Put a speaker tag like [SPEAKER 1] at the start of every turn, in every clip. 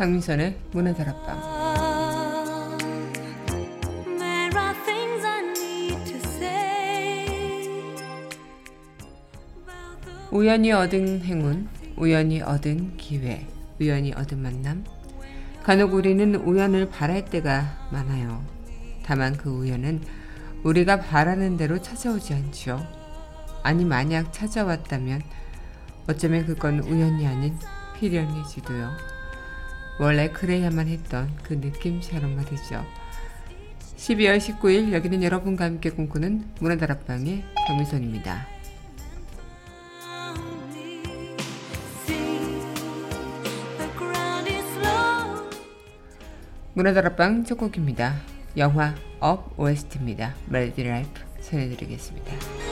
[SPEAKER 1] 강민선의 문화다락방. 우연히 얻은 행운, 우연히 얻은 기회, 우연히 얻은 만남. 간혹 우리는 우연을 바랄 때가 많아요. 다만 그 우연은 우리가 바라는 대로 찾아오지 않죠. 아니 만약 찾아왔다면 어쩌면 그건 우연이 아닌 필연일지도요. 원래 그래야만 했던 그 느낌처럼 말이죠. 12월 19일 여기는 여러분과 함께 꿈꾸는 문화다락방의
[SPEAKER 2] slow.
[SPEAKER 1] 문화다락방 첫 곡입니다. 영화 업 OST입니다. Married Life 전해드리겠습니다.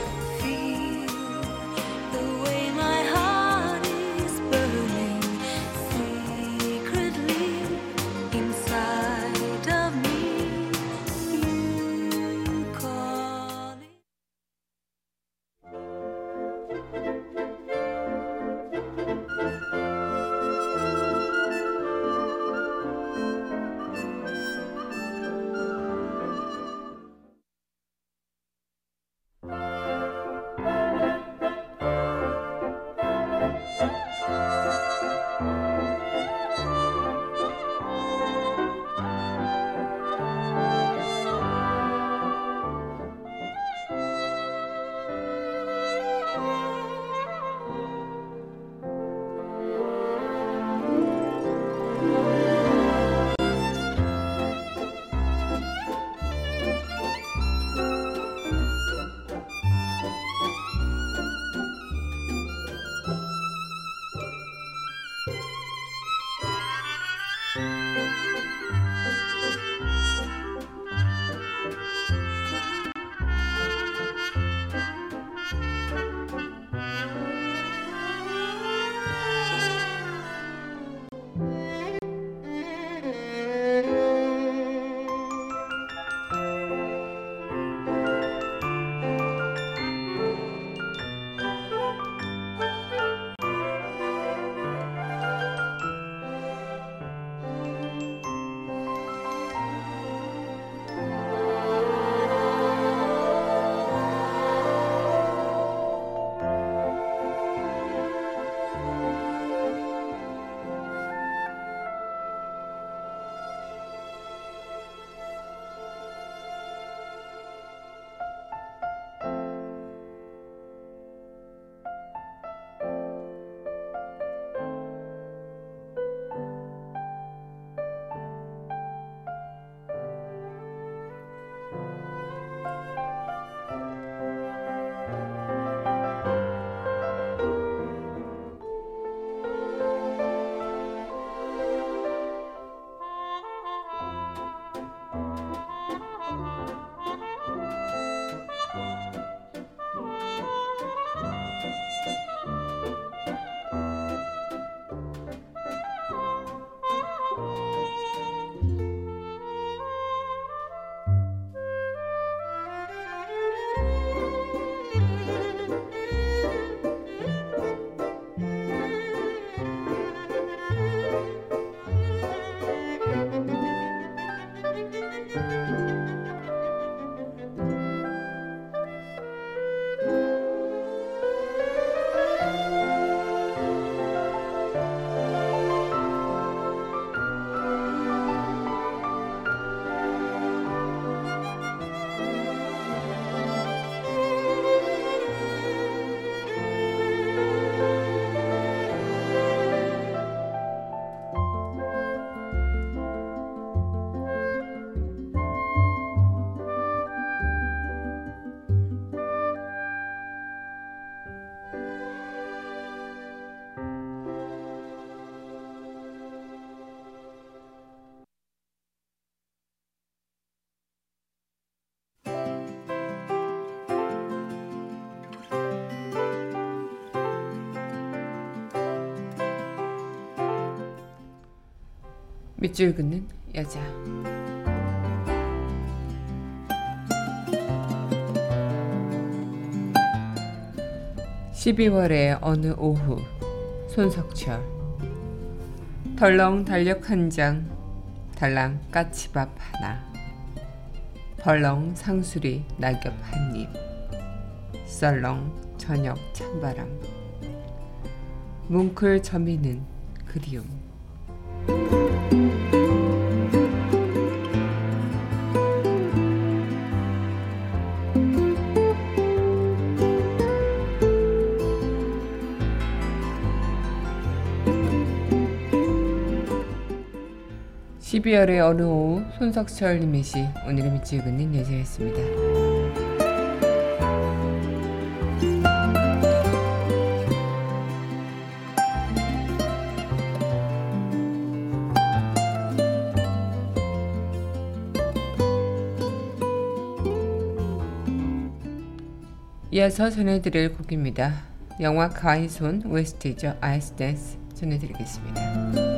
[SPEAKER 1] 밑줄 긋는 여자. (12월의) 어느 오후 손석철 덜렁 달력 한 장, 달랑 까치밥 하나, 벌렁 상수리 낙엽 한 입, 썰렁 저녁 찬바람, 뭉클 저미는 그리움. (12월의) 어느 오후 손석철 님의 시 오늘의 밑지 읽은 예제였습니다. 이어서 전해드릴 곡입니다. 영화 가이손 웨스트죠 아이스 댄스 전해드리겠습니다.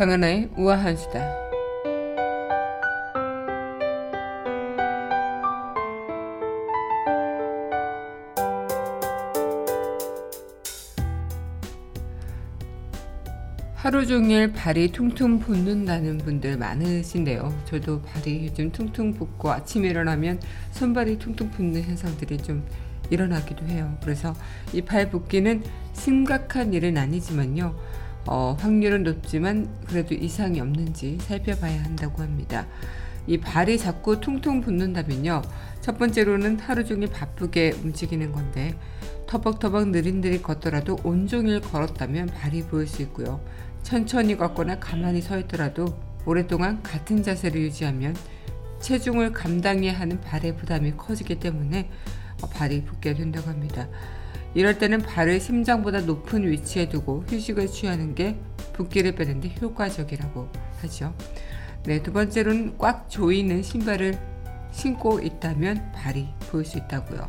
[SPEAKER 1] 강하나의 우아한 수다. 하루 종일 발이 퉁퉁 붓는다는 분들 많으신데요. 저도 발이 요즘 퉁퉁 붓고 아침에 일어나면 손발이 퉁퉁 붓는 현상들이 좀 일어나기도 해요. 그래서 이 발 붓기는 심각한 일은 아니지만요. 어, 확률은 높지만 그래도 이상이 없는지 살펴봐야 한다고 합니다. 이 발이 자꾸 퉁퉁 붓는다면요. 첫 번째로는 하루 종일 바쁘게 움직이는 건데 터벅터벅 느릿느릿 걷더라도 온종일 걸었다면 발이 부을 수 있고요. 천천히 걷거나 가만히 서 있더라도 오랫동안 같은 자세를 유지하면 체중을 감당해야 하는 발의 부담이 커지기 때문에 어, 발이 붓게 된다고 합니다. 이럴 때는 발을 심장보다 높은 위치에 두고 휴식을 취하는 게 붓기를 빼는데 효과적이라고 하죠. 네, 두 번째로는 꽉 조이는 신발을 신고 있다면 발이 부을 수 있다고요.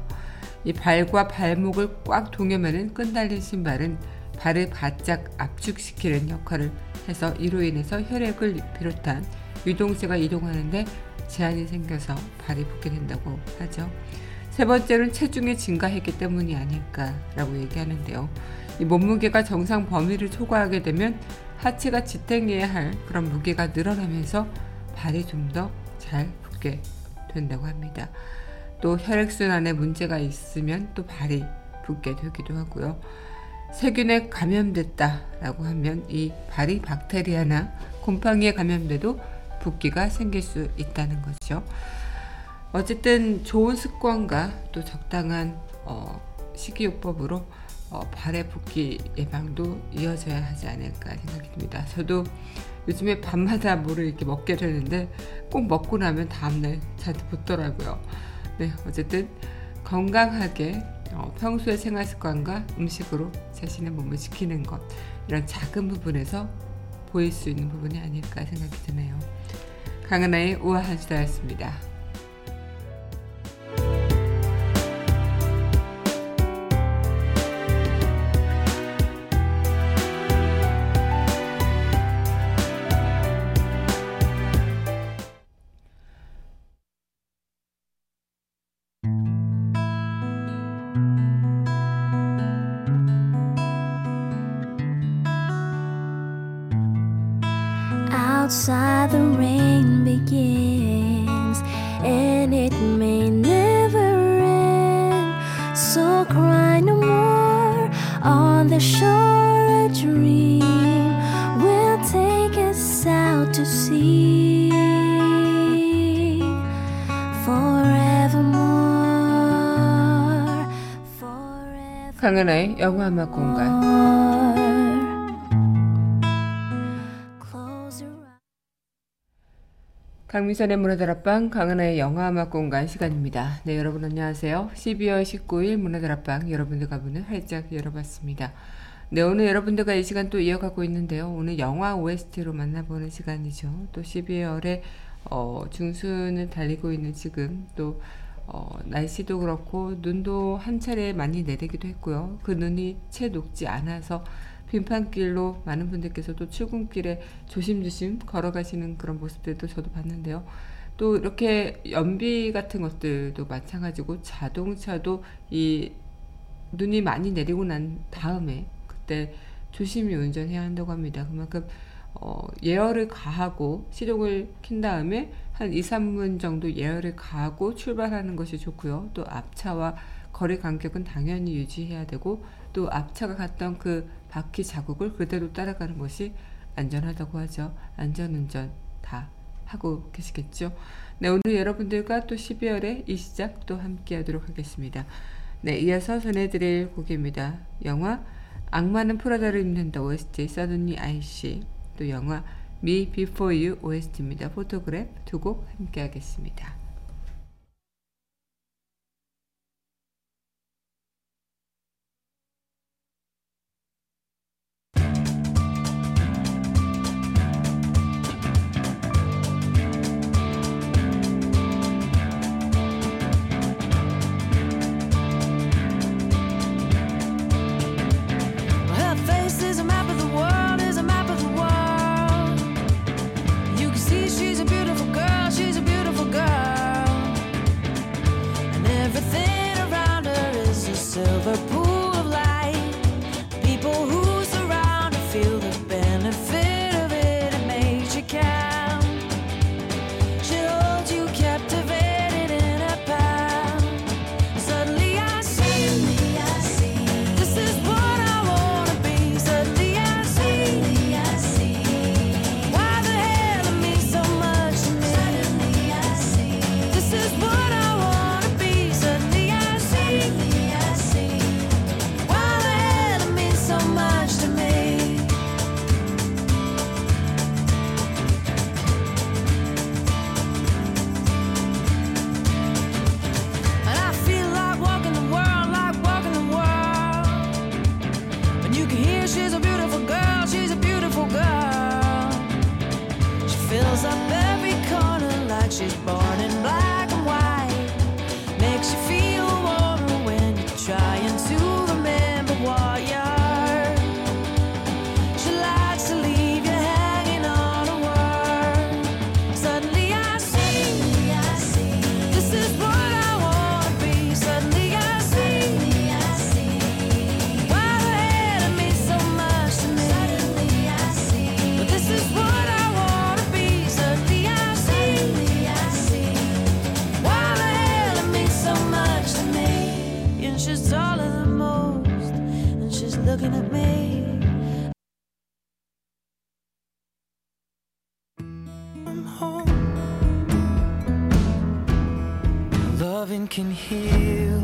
[SPEAKER 1] 이 발과 발목을 꽉 동여매는 끈달린 신발은 발을 바짝 압축시키는 역할을 해서 이로 인해서 혈액을 비롯한 유동세가 이동하는데 제한이 생겨서 발이 붓게 된다고 하죠. 세 번째는 체중이 증가했기 때문이 아닐까라고 얘기하는데요. 이 몸무게가 정상 범위를 초과하게 되면 하체가 지탱해야 할 그런 무게가 늘어나면서 발이 좀 더 잘 붙게 된다고 합니다. 또 혈액순환에 문제가 있으면 또 발이 붓게 되기도 하고요. 세균에 감염됐다라고 하면 이 발이 박테리아나 곰팡이에 감염돼도 붓기가 생길 수 있다는 거죠. 어쨌든 좋은 습관과 또 적당한 어, 식이요법으로 어, 발의 붓기 예방도 이어져야 하지 않을까 생각이 듭니다. 저도 요즘에 밤마다 뭐를 이렇게 먹게 되는데 꼭 먹고 나면 다음날 잘 붙더라고요. 네, 어쨌든 건강하게 어, 평소의 생활 습관과 음식으로 자신의 몸을 지키는 것 이런 작은 부분에서 보일 수 있는 부분이 아닐까 생각이 드네요. 강은하의 우아한 수다였습니다. 영화 음악 공간. 강민선의 문화다락방 강은하의 영화 음악 공간 시간입니다. 네 여러분 안녕하세요. 12월 19일 문화다락방 여러분들과 문을 활짝 열어봤습니다. 네 오늘 여러분들과 이 시간 또 이어가고 있는데요. 오늘 영화 OST로 만나보는 시간이죠. 또 12월에 어, 중순을 달리고 있는 지금 또 어, 날씨도 그렇고 눈도 한 차례 많이 내리기도 했고요. 그 눈이 채 녹지 않아서 빙판길로 많은 분들께서 또 출근길에 조심조심 걸어가시는 그런 모습들도 저도 봤는데요. 또 이렇게 연비 같은 것들도 마찬가지고 자동차도 이 눈이 많이 내리고 난 다음에 그때 조심히 운전해야 한다고 합니다. 그만큼 어, 예열을 가하고 시동을 킨 다음에 한 2, 3분 정도 예열을 가하고 출발하는 것이 좋고요. 또 앞차와 거리 간격은 당연히 유지해야 되고 또 앞차가 갔던 그 바퀴 자국을 그대로 따라가는 것이 안전하다고 하죠. 안전운전 다 하고 계시겠죠. 네, 오늘 여러분들과 또 12월의 이 시작 또 함께 하도록 하겠습니다. 네, 이어서 전해드릴 곡입니다. 영화 악마는 프라다를 입는다 OST Suddenly I See 또 영화 Me Before You OST입니다. Photograph 두 곡 함께 하겠습니다.
[SPEAKER 3] she's
[SPEAKER 4] born. Can heal.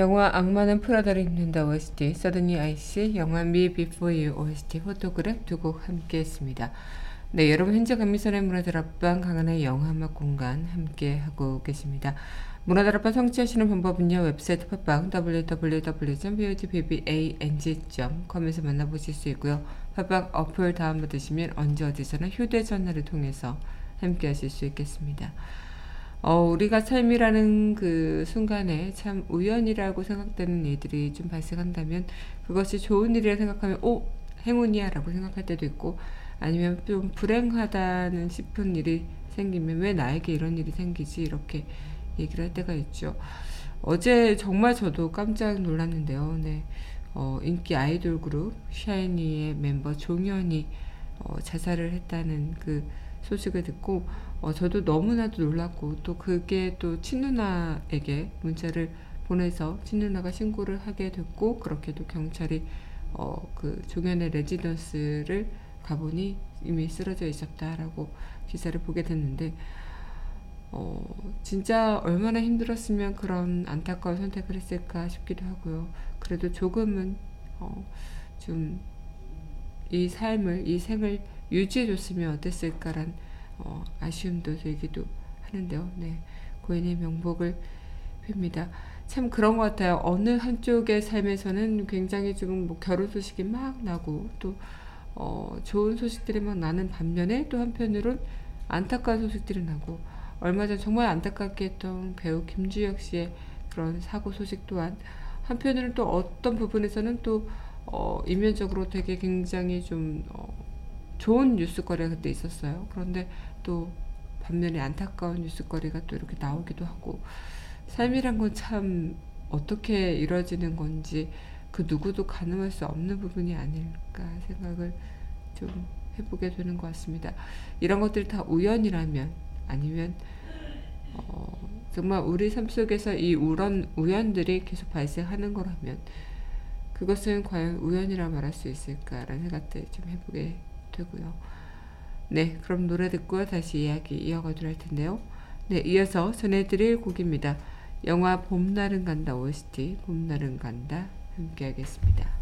[SPEAKER 1] 영화 악마는 프라다를 입는다 OST, Suddenly I See, 영화 Me Before You OST, Photograph 두곡 함께 했습니다. 네, 여러분 현재 감미선의 문화다락방 강한의 영화 음악 공간 함께 하고 계십니다. 문화다락방 청취하시는 방법은요, 웹사이트 팟빵 www.podbbang.com에서 만나보실 수 있고요. 팟빵 어플 다운받으시면 언제 어디서나 휴대전화를 통해서 함께 하실 수 있겠습니다. 어, 우리가 삶이라는 그 순간에 참 우연이라고 생각되는 일들이 좀 발생한다면 그것이 좋은 일이라 생각하면 오 행운이야 라고 생각할 때도 있고 아니면 좀 불행하다는 싶은 일이 생기면 왜 나에게 이런 일이 생기지 이렇게 얘기를 할 때가 있죠. 어제 정말 저도 깜짝 놀랐는데요. 네. 어, 인기 아이돌 그룹 샤이니의 멤버 종현이 어, 자살을 했다는 그 소식을 듣고 어, 저도 너무나도 놀랐고 또 그게 또 친누나에게 문자를 보내서 친누나가 신고를 하게 됐고 그렇게도 경찰이 어, 그 종현의 레지던스를 가보니 이미 쓰러져 있었다라고 기사를 보게 됐는데 어, 진짜 얼마나 힘들었으면 그런 안타까운 선택을 했을까 싶기도 하고요. 그래도 조금은 어, 좀 이 삶을 이 생을 유지해줬으면 어땠을까란 어, 아쉬움도 들기도 하는데요. 네, 고인의 명복을 빕니다. 참 그런 것 같아요. 어느 한쪽의 삶에서는 굉장히 지금 뭐 결혼 소식이 막 나고 또 어, 좋은 소식들이 막 나는 반면에 또 한편으론 안타까운 소식들이 나고 얼마 전 정말 안타깝게 했던 배우 김주혁 씨의 그런 사고 소식 또한 한편으로는 또 어떤 부분에서는 또 어, 이면적으로 되게 굉장히 좀 어, 좋은 뉴스거리가 그때 있었어요. 그런데 또 반면에 안타까운 뉴스거리가 또 이렇게 나오기도 하고 삶이란 건 참 어떻게 이루어지는 건지 그 누구도 가늠할 수 없는 부분이 아닐까 생각을 좀 해보게 되는 것 같습니다. 이런 것들이 다 우연이라면 아니면 어, 정말 우리 삶 속에서 이 우런 우연들이 계속 발생하는 거라면
[SPEAKER 5] 그것은 과연 우연이라 말할 수 있을까라는 생각들 좀 해보게 되고요. 네, 그럼 노래 듣고 다시 이야기 이어가도록 할 텐데요. 네, 이어서 전해드릴 곡입니다. 영화 봄날은 간다 OST 봄날은 간다 함께 하겠습니다.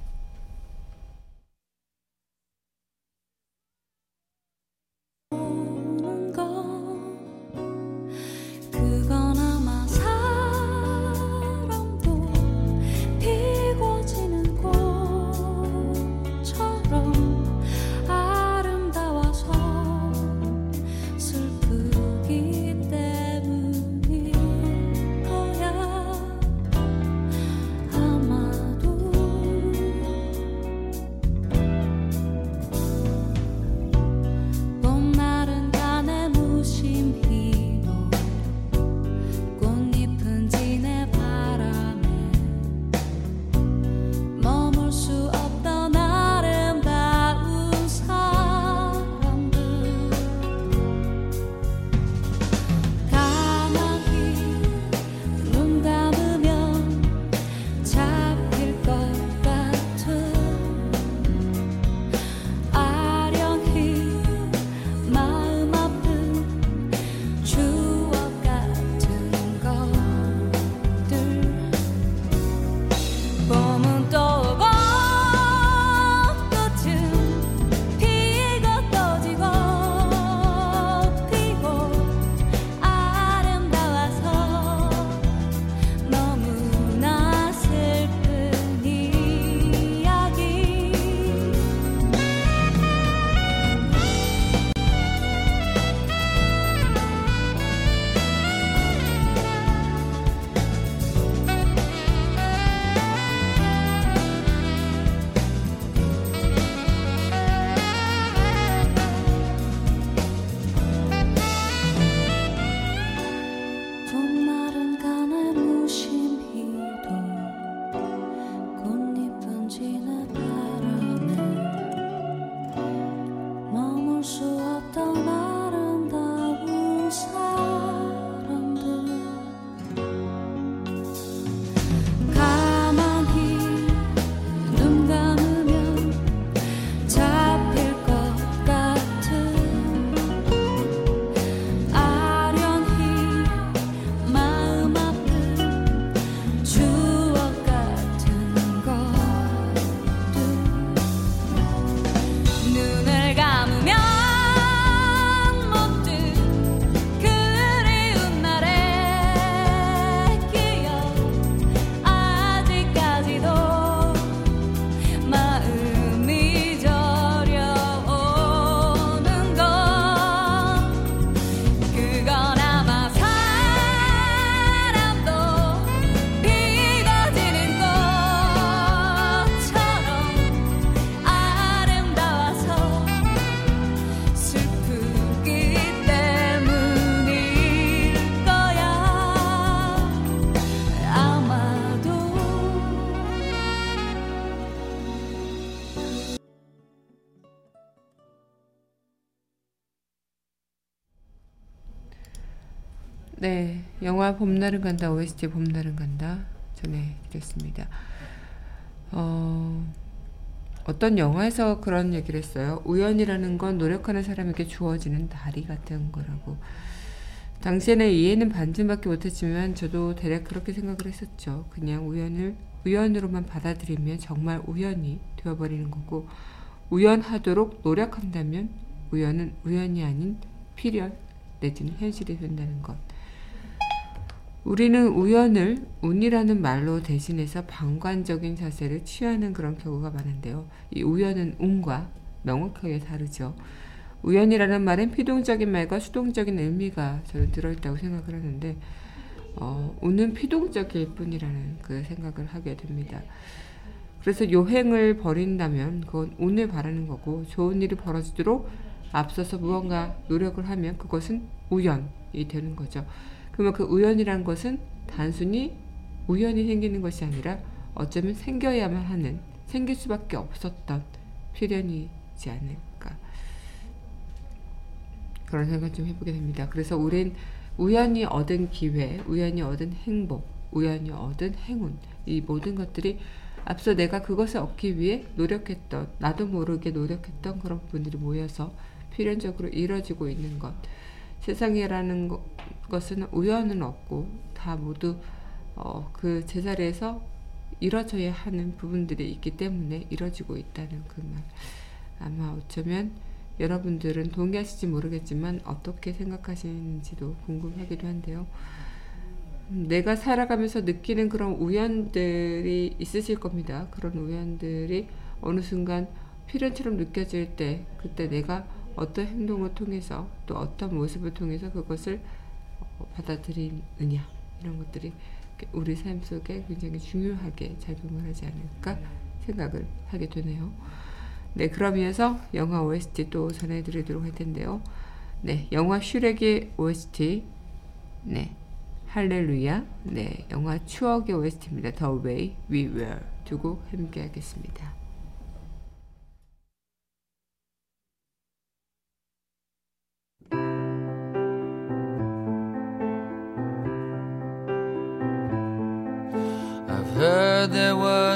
[SPEAKER 1] 봄날은
[SPEAKER 5] 간다 OST 봄날은 간다 전해드렸습니다. 어, 어떤 영화에서 그런 얘기를 했어요. 우연이라는 건 노력하는 사람에게 주어지는 다리 같은 거라고. 당시에는 이해는 반쯤밖에 못했지만 저도 대략 그렇게 생각을 했었죠. 그냥 우연을 우연으로만 받아들이면 정말 우연이 되어버리는 거고 우연하도록 노력한다면 우연은 우연이 아닌 필연 내지는 현실이 된다는 것. 우리는 우연을 운이라는 말로 대신해서 방관적인 자세를 취하는 그런 경우가 많은데요. 이 우연은 운과 명확하게 다르죠. 우연이라는 말은 피동적인 말과 수동적인 의미가 저는 들어있다고 생각을 하는데 어, 운은 피동적일 뿐이라는 그 생각을 하게 됩니다. 그래서 요행을 벌인다면 그건 운을 바라는 거고 좋은 일이 벌어지도록 앞서서 무언가 노력을 하면 그것은 우연이 되는 거죠. 그러면 그 우연이란 것은 단순히 우연히 생기는 것이 아니라 어쩌면 생겨야만 하는 생길 수밖에 없었던 필연이지 않을까 그런 생각 좀 해보게 됩니다. 그래서 우린 우연히 얻은 기회, 우연히 얻은 행복, 우연히 얻은 행운 이 모든 것들이
[SPEAKER 1] 앞서 내가 그것을 얻기 위해 노력했던 나도 모르게 노력했던 그런 분들이 모여서 필연적으로 이뤄지고 있는 것 세상이라는 거- 것은 우연은 없고 다 모두 어, 그 제자리에서 이뤄져야 하는 부분들이 있기 때문에 이뤄지고 있다는 그 말. 아마 어쩌면 여러분들은 동의하실지 모르겠지만 어떻게 생각하시는지도 궁금하기도 한데요. 음, 내가 살아가면서 느끼는 그런 우연들이 있으실 겁니다. 그런 우연들이 어느 순간 필연처럼 느껴질 때 그때 내가 어떤 행동을 통해서 또 어떤 모습을 통해서 그것을 어, 받아들이느냐 이런 것들이 우리 삶 속에 굉장히 중요하게 작용을 하지 않을까 생각을 하게 되네요. 네, 그럼 이어서 영화 OST 또 전해드리도록 할 텐데요. 네, 영화 슈렉의 OST, 네, 할렐루야, 네, 영화 추억의 OST입니다. The Way We Were 두곡 함께 하겠습니다.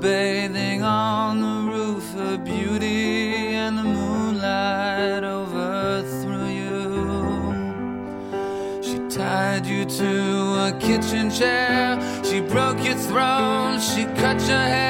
[SPEAKER 3] bathing on the roof, her beauty and the moonlight overthrew you. She tied you to a kitchen chair. She broke your throne. She cut your hair.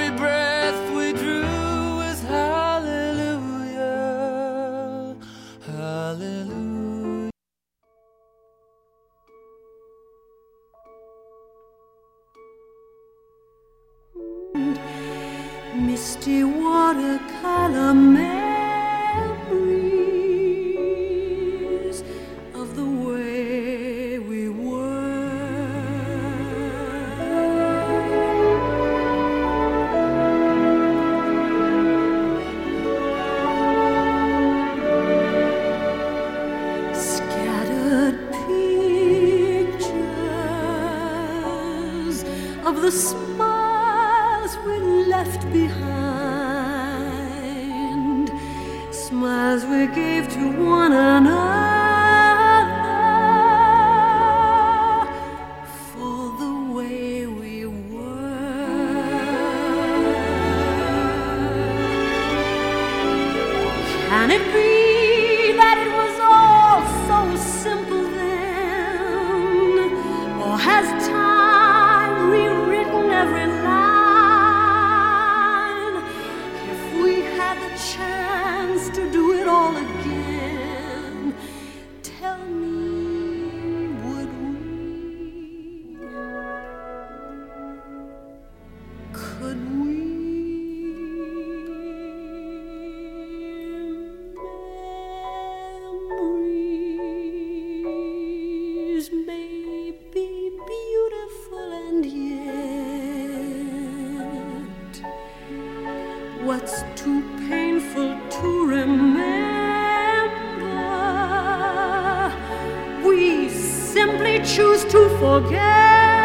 [SPEAKER 6] forget.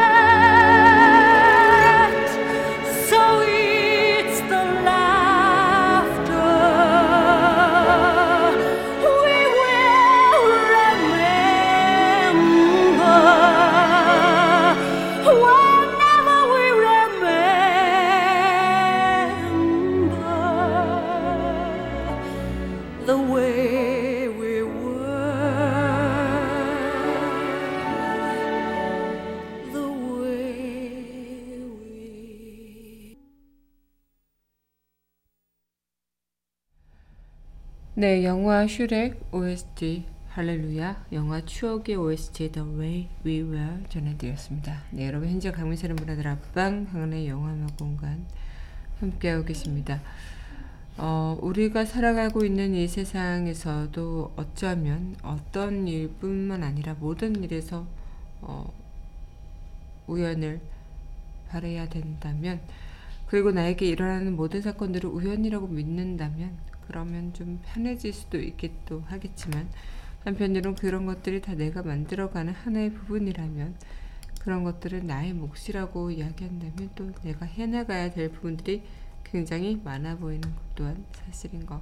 [SPEAKER 1] 네, 영화 슈렉 OST 할렐루야 영화 추억의 OST The Way We Were 전해드렸습니다. 네, 여러분 현재 강민선의 문화들 앞방 강한의 영화음악 공간 함께하고 계십니다. 어, 우리가 살아가고 있는 이 세상에서도 어쩌면 어떤 일뿐만 아니라 모든 일에서 어, 우연을 바라야 된다면 그리고 나에게 일어나는 모든 사건들을 우연이라고 믿는다면 그러면 좀 편해질 수도 있겠도 하겠지만 한편으론 그런 것들이 다 내가 만들어가는 하나의 부분이라면 그런 것들을 나의 몫이라고 이야기한다면 또 내가 해나가야 될 부분들이 굉장히 많아 보이는 것 또한 사실인 것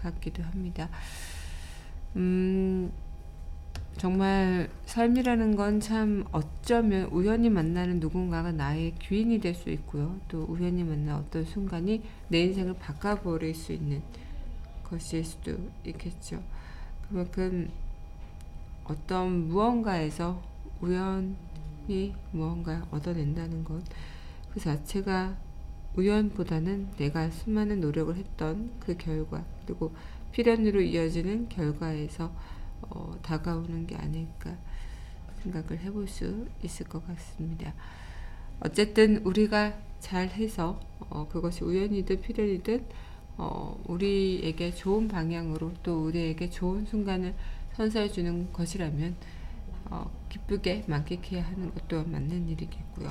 [SPEAKER 1] 같기도 합니다. 음, 정말 삶이라는 건 참 어쩌면 우연히 만나는 누군가가 나의 귀인이 될 수 있고요. 또 우연히 만난 어떤 순간이 내 인생을 바꿔버릴 수 있는 것일 수도 있겠죠. 그만큼 어떤 무언가에서 우연히 무언가 얻어낸다는 것, 그 자체가 우연보다는 내가 수많은 노력을 했던 그 결과, 그리고 필연으로 이어지는 결과에서 어, 다가오는 게 아닐까 생각을 해볼 수 있을 것 같습니다. 어쨌든 우리가 잘 해서 어, 그것이 우연이든 필연이든 어, 우리에게 좋은 방향으로 또 우리에게 좋은 순간을 선사해 주는 것이라면 어, 기쁘게 만끽해야 하는 것 또한 맞는 일이겠고요.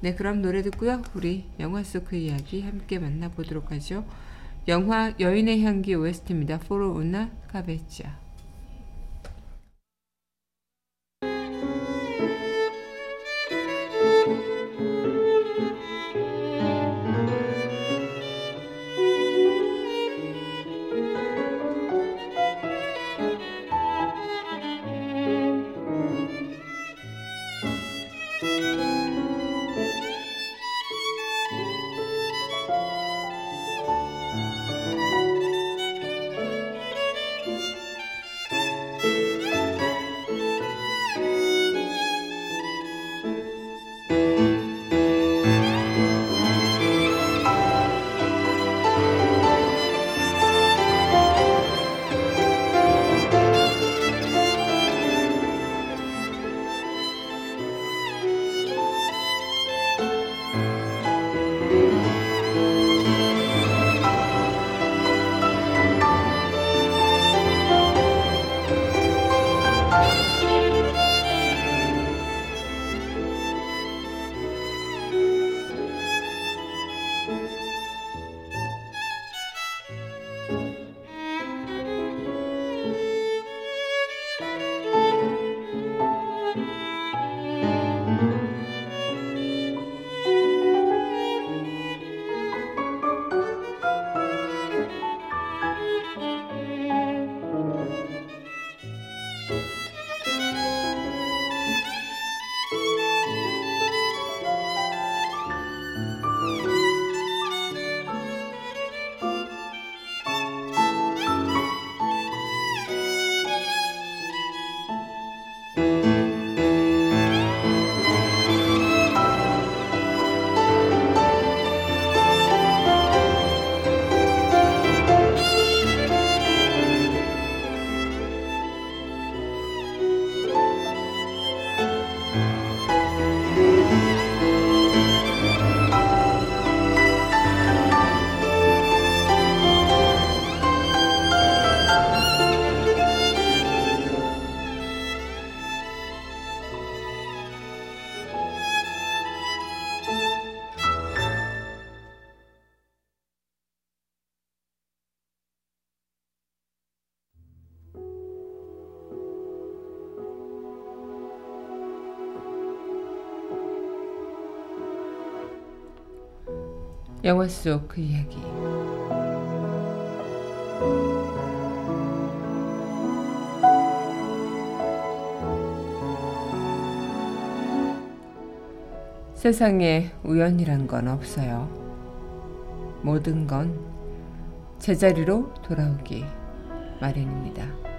[SPEAKER 1] 네, 그럼 노래 듣고요. 우리 영화 속 그 이야기 함께 만나보도록 하죠. 영화 여인의 향기 OST입니다. 포로 우나 카베자. 영화 속 그 이야기 세상에 우연이란 건 없어요. 모든 건 제자리로 돌아오기 마련입니다.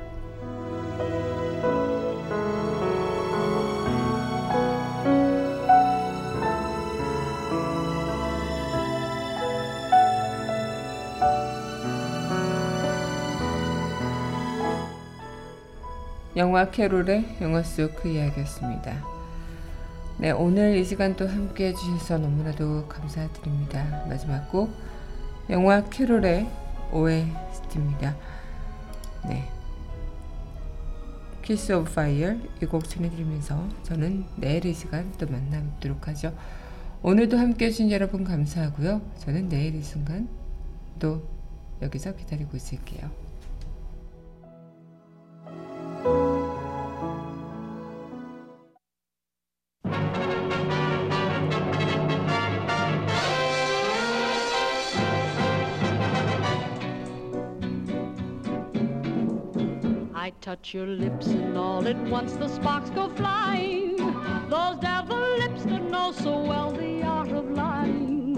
[SPEAKER 1] 영화 캐롤의 영화 속 그 이야기였습니다. 네, 오늘 이 시간 또 함께 해주셔서 너무나도 감사드립니다. 마지막 곡 영화 캐롤의 OST입니다. 네. Kiss of Fire 이 곡 전해드리면서 저는 내일 이 시간 또 만나뵙도록 하죠. 오늘도 함께 해주신 여러분 감사하고요. 저는 내일 이 순간 또 여기서 기다리고 있을게요.
[SPEAKER 2] Touch your lips and all at once the sparks go flying. Those devil lips that know so well the art of lying.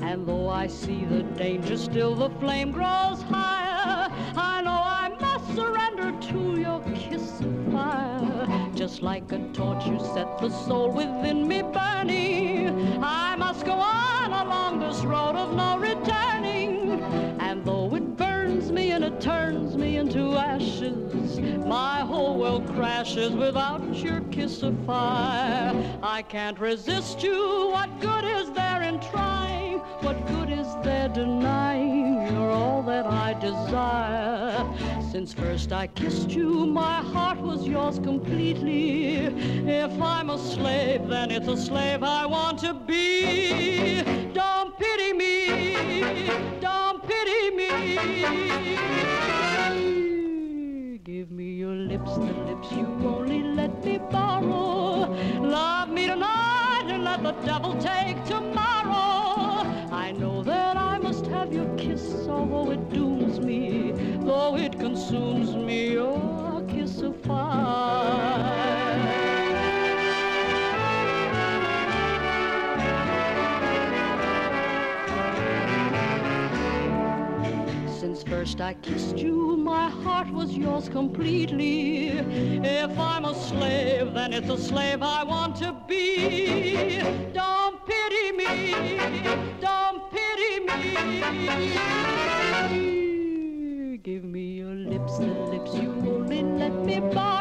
[SPEAKER 2] And though I see the danger, still the flame grows higher. I know I must surrender to your kiss of fire. Just like a torch, you set the soul within me burning. I must go on along this road of no returning. My whole world crashes without your kiss of fire. I can't resist you. What good is there in trying? What good is there denying? You're all that I desire. Since first I kissed you, my heart was yours completely. If I'm a slave, then it's a slave I want to be. Don't pity me. Don't pity me. Lips, the lips you only let me borrow. Love me tonight and let the devil take tomorrow. I know that I must have your kiss, although it dooms me, though it consumes me, oh, your kiss of fire. First I kissed you, my heart was yours completely. If I'm a slave, then it's a slave I want to be. Don't pity me, don't pity me. Give me your lips, the lips you only let me buy.